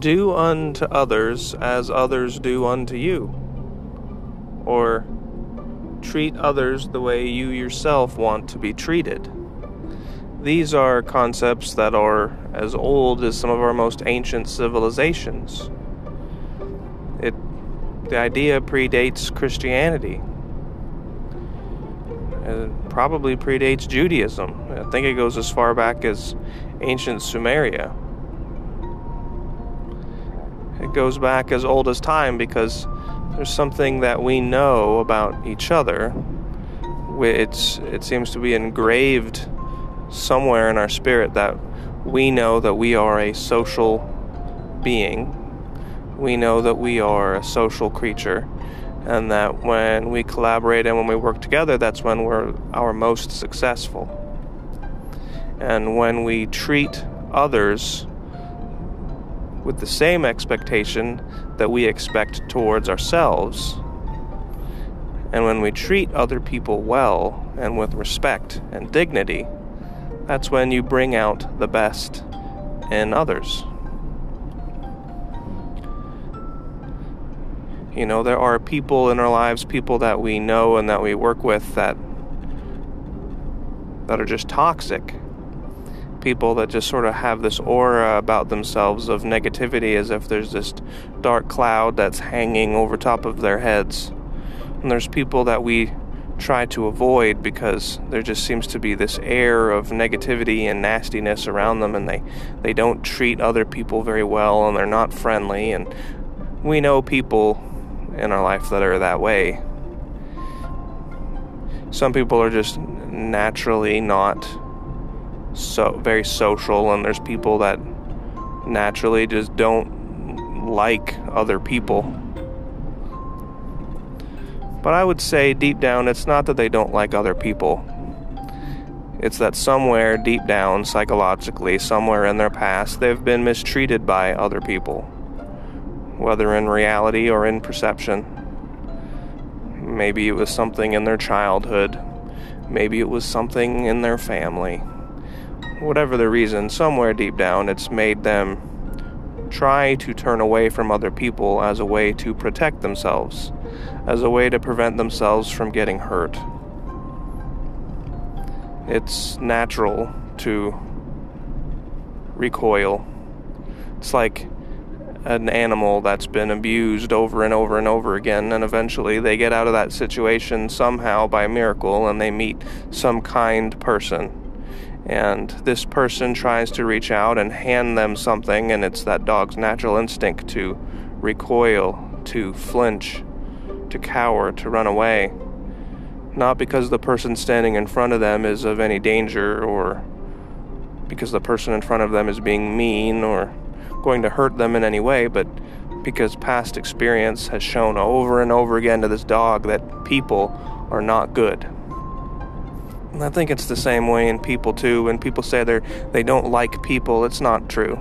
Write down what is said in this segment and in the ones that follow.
do unto others as others do unto you. Or treat others the way you yourself want to be treated. These are concepts that are as old as some of our most ancient civilizations. It, the idea predates Christianity. It probably predates Judaism. I think it goes as far back as ancient Sumeria. It goes back as old as time because there's something that we know about each other. It's, it seems to be engraved somewhere in our spirit that we know that we are a social being. We know that we are a social creature. And that when we collaborate and when we work together, that's when we're our most successful. And when we treat others with the same expectation that we expect towards ourselves, and when we treat other people well and with respect and dignity, that's when you bring out the best in others. You know, there are people in our lives, people that we know and that we work with that that are just toxic. People that just sort of have this aura about themselves of negativity as if there's this dark cloud that's hanging over top of their heads. And there's people that we try to avoid because there just seems to be this air of negativity and nastiness around them and they they don't treat other people very well and they're not friendly and we know people in our life that are that way some people are just naturally not so very social and there's people that naturally just don't like other people but I would say deep down, it's not that they don't like other people. It's that somewhere deep down, psychologically, somewhere in their past, they've been mistreated by other people. Whether in reality or in perception. Maybe it was something in their childhood. Maybe it was something in their family. Whatever the reason, somewhere deep down, it's made them try to turn away from other people as a way to protect themselves, as a way to prevent themselves from getting hurt. It's natural to recoil. It's like an animal that's been abused over and over and over again, and eventually they get out of that situation somehow by miracle and they meet some kind person and this person tries to reach out and hand them something, and it's that dog's natural instinct to recoil, to flinch, to cower, to run away. Not because the person standing in front of them is of any danger or because the person in front of them is being mean or going to hurt them in any way, but because past experience has shown over and over again to this dog that people are not good. I think it's the same way in people too. When people say they they don't like people, it's not true.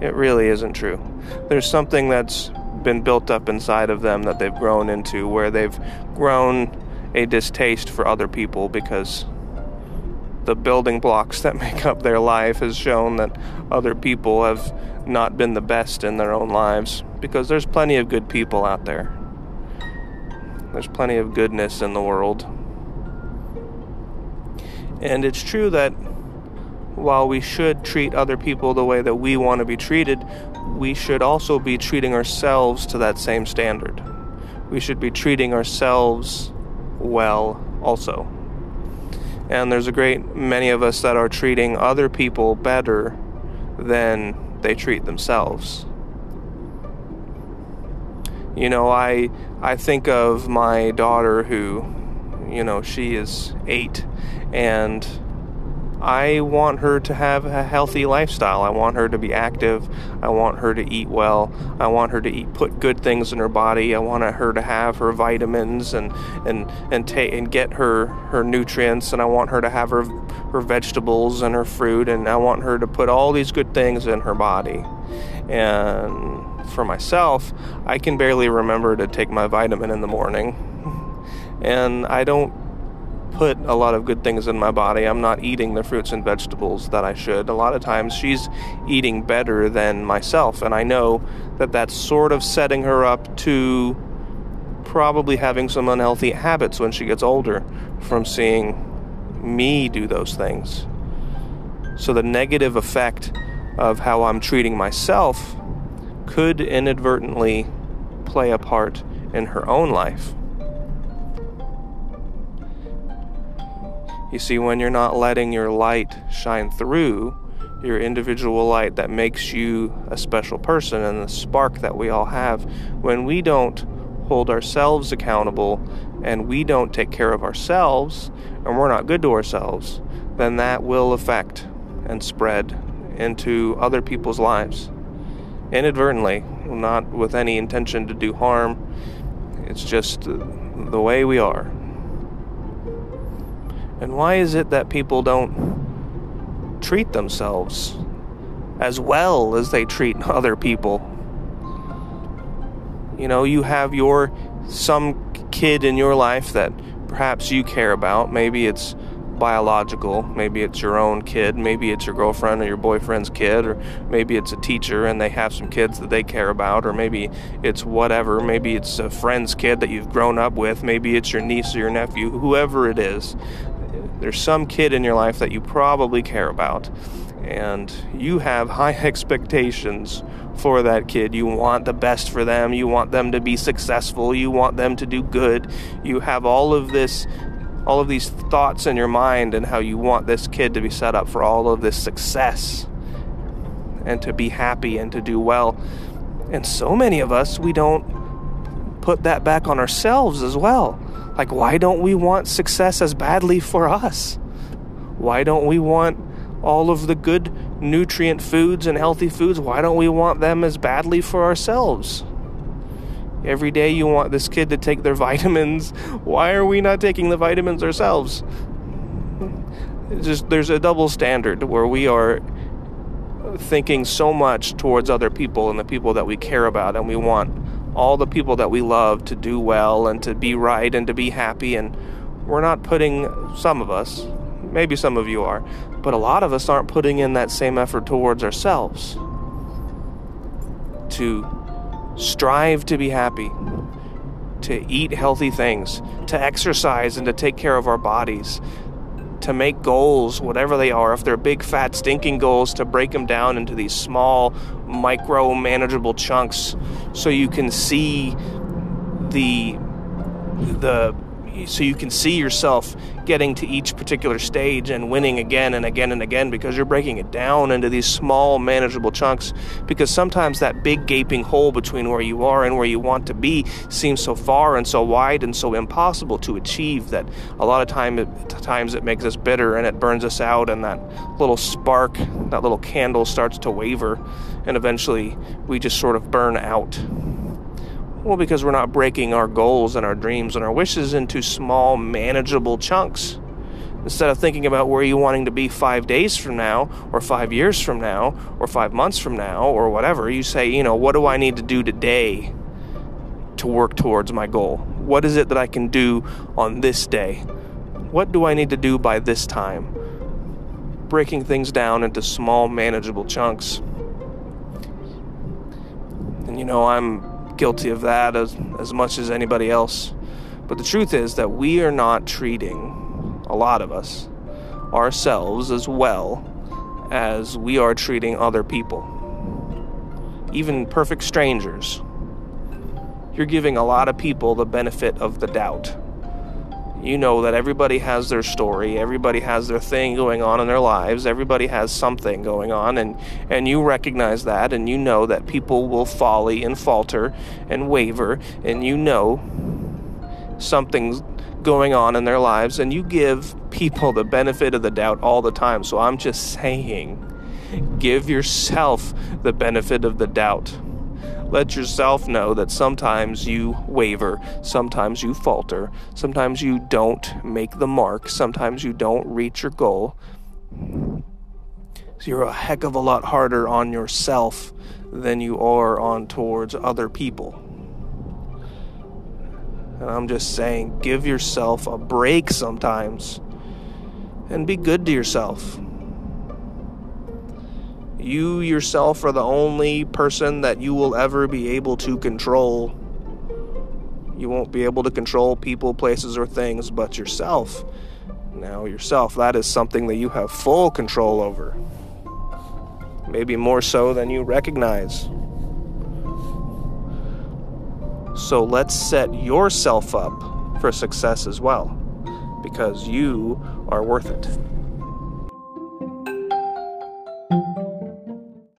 It really isn't true. There's something that's been built up inside of them that they've grown into where they've grown a distaste for other people because the building blocks that make up their life has shown that other people have not been the best in their own lives because there's plenty of good people out there. There's plenty of goodness in the world. And it's true that while we should treat other people the way that we want to be treated, we should also be treating ourselves to that same standard. We should be treating ourselves well also. And there's a great many of us that are treating other people better than they treat themselves. You know, I I think of my daughter who, you know, she is 8 and I want her to have a healthy lifestyle. I want her to be active. I want her to eat well. I want her to eat put good things in her body. I want her to have her vitamins and and and take and get her her nutrients and I want her to have her her vegetables and her fruit and I want her to put all these good things in her body. And for myself, I can barely remember to take my vitamin in the morning. And I don't put a lot of good things in my body. I'm not eating the fruits and vegetables that I should. A lot of times she's eating better than myself, and I know that that's sort of setting her up to probably having some unhealthy habits when she gets older from seeing me do those things. So the negative effect of how I'm treating myself could inadvertently play a part in her own life. You see, when you're not letting your light shine through, your individual light that makes you a special person and the spark that we all have, when we don't hold ourselves accountable and we don't take care of ourselves and we're not good to ourselves, then that will affect and spread into other people's lives inadvertently, not with any intention to do harm. It's just the way we are. And why is it that people don't treat themselves as well as they treat other people? You know, you have your some kid in your life that perhaps you care about. Maybe it's biological. Maybe it's your own kid. Maybe it's your girlfriend or your boyfriend's kid. Or maybe it's a teacher and they have some kids that they care about. Or maybe it's whatever. Maybe it's a friend's kid that you've grown up with. Maybe it's your niece or your nephew, whoever it is. There's some kid in your life that you probably care about. And you have high expectations for that kid. You want the best for them. You want them to be successful. You want them to do good. You have all of this all of these thoughts in your mind and how you want this kid to be set up for all of this success and to be happy and to do well. And so many of us, we don't put that back on ourselves as well. Like, why don't we want success as badly for us? Why don't we want all of the good nutrient foods and healthy foods? Why don't we want them as badly for ourselves? Every day you want this kid to take their vitamins. Why are we not taking the vitamins ourselves? It's just there's a double standard where we are thinking so much towards other people and the people that we care about and we want all the people that we love to do well and to be right and to be happy and we're not putting some of us maybe some of you are but a lot of us aren't putting in that same effort towards ourselves to strive to be happy, to eat healthy things, to exercise and to take care of our bodies, to make goals, whatever they are, if they're big, fat, stinking goals, to break them down into these small, micro, manageable chunks so you can see the the so you can see yourself getting to each particular stage and winning again and again and again because you're breaking it down into these small manageable chunks because sometimes that big gaping hole between where you are and where you want to be seems so far and so wide and so impossible to achieve that a lot of time it, times it makes us bitter and it burns us out and that little spark that little candle starts to waver and eventually we just sort of burn out well, because we're not breaking our goals and our dreams and our wishes into small, manageable chunks. Instead of thinking about where you're wanting to be five days from now, or five years from now, or five months from now, or whatever, you say, you know, what do I need to do today to work towards my goal? What is it that I can do on this day? What do I need to do by this time? Breaking things down into small, manageable chunks. And you know, I'm guilty of that as, as much as anybody else. But the truth is that we are not treating, a lot of us, ourselves as well as we are treating other people. Even perfect strangers. You're giving a lot of people the benefit of the doubt you know that everybody has their story, everybody has their thing going on in their lives, everybody has something going on, and, and you recognize that, and you know that people will folly and falter and waver, and you know something's going on in their lives, and you give people the benefit of the doubt all the time. So I'm just saying, give yourself the benefit of the doubt let yourself know that sometimes you waver, sometimes you falter, sometimes you don't make the mark, sometimes you don't reach your goal. So you're a heck of a lot harder on yourself than you are on towards other people. And I'm just saying, give yourself a break sometimes and be good to yourself. You yourself are the only person that you will ever be able to control. You won't be able to control people, places, or things but yourself. Now, yourself, that is something that you have full control over. Maybe more so than you recognize. So let's set yourself up for success as well, because you are worth it.